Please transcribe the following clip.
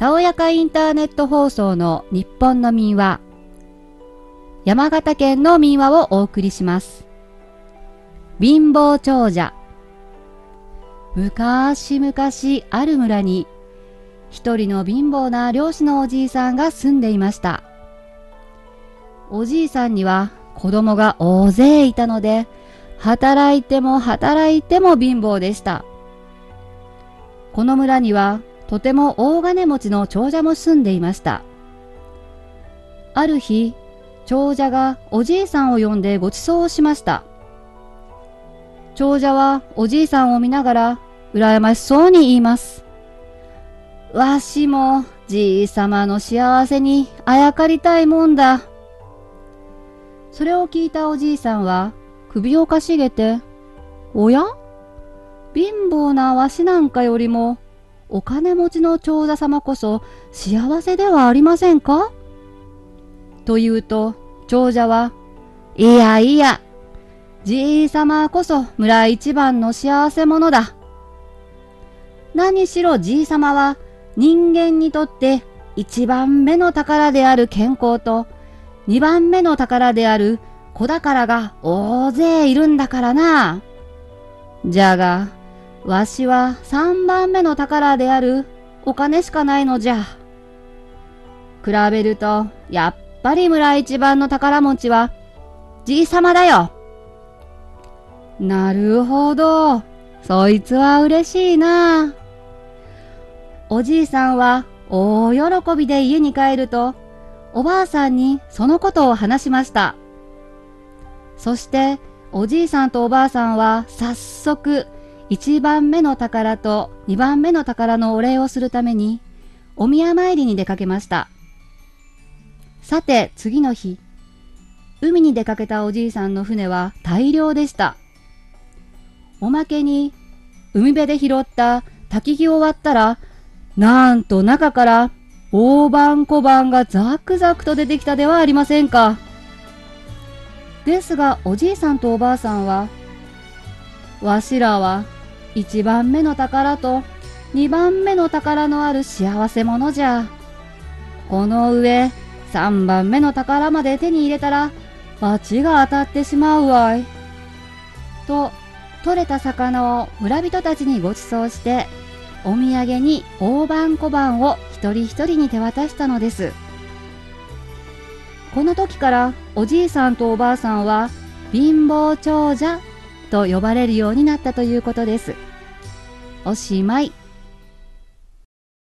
たおやかインターネット放送の日本の民話山形県の民話をお送りします。貧乏長者昔々ある村に一人の貧乏な漁師のおじいさんが住んでいました。おじいさんには子供が大勢いたので働いても働いても貧乏でした。この村にはとても大金持ちの長者も住んでいました。ある日長者がおじいさんを呼んでご馳走をしました。長者はおじいさんを見ながら羨ましそうに言います。わしもじいさまの幸せにあやかりたいもんだ。それを聞いたおじいさんは首をかしげておや？貧乏なわしなんかよりもお金持ちの長者様こそ幸せではありませんか？と言うと、長者は、いやいや、じいさまこそ村一番の幸せ者だ。何しろじいさまは人間にとって一番目の宝である健康と二番目の宝である子宝が大勢いるんだからな。じゃが、わしは三番目の宝であるお金しかないのじゃ。比べると、やっぱり村一番の宝持ちは、じいさまだよ。なるほど。そいつは嬉しいな。おじいさんは大喜びで家に帰ると、おばあさんにそのことを話しました。そして、おじいさんとおばあさんは早速、1番目の宝と2番目の宝のお礼をするために、お宮参りに出かけました。さて、次の日、海に出かけたおじいさんの船は大量でした。おまけに、海辺で拾った焚き木を割ったら、なんと中から大判小判がザクザクと出てきたではありませんか。ですが、おじいさんとおばあさんは、わしらは1番目の宝と2番目の宝のある幸せ者じゃ。この上、3番目の宝まで手に入れたら、罰が当たってしまうわい。と、取れた魚を村人たちにご馳走して、お土産に大判小判を一人一人に手渡したのです。この時からおじいさんとおばあさんは貧乏長者と呼ばれるようになったということです。おしまい。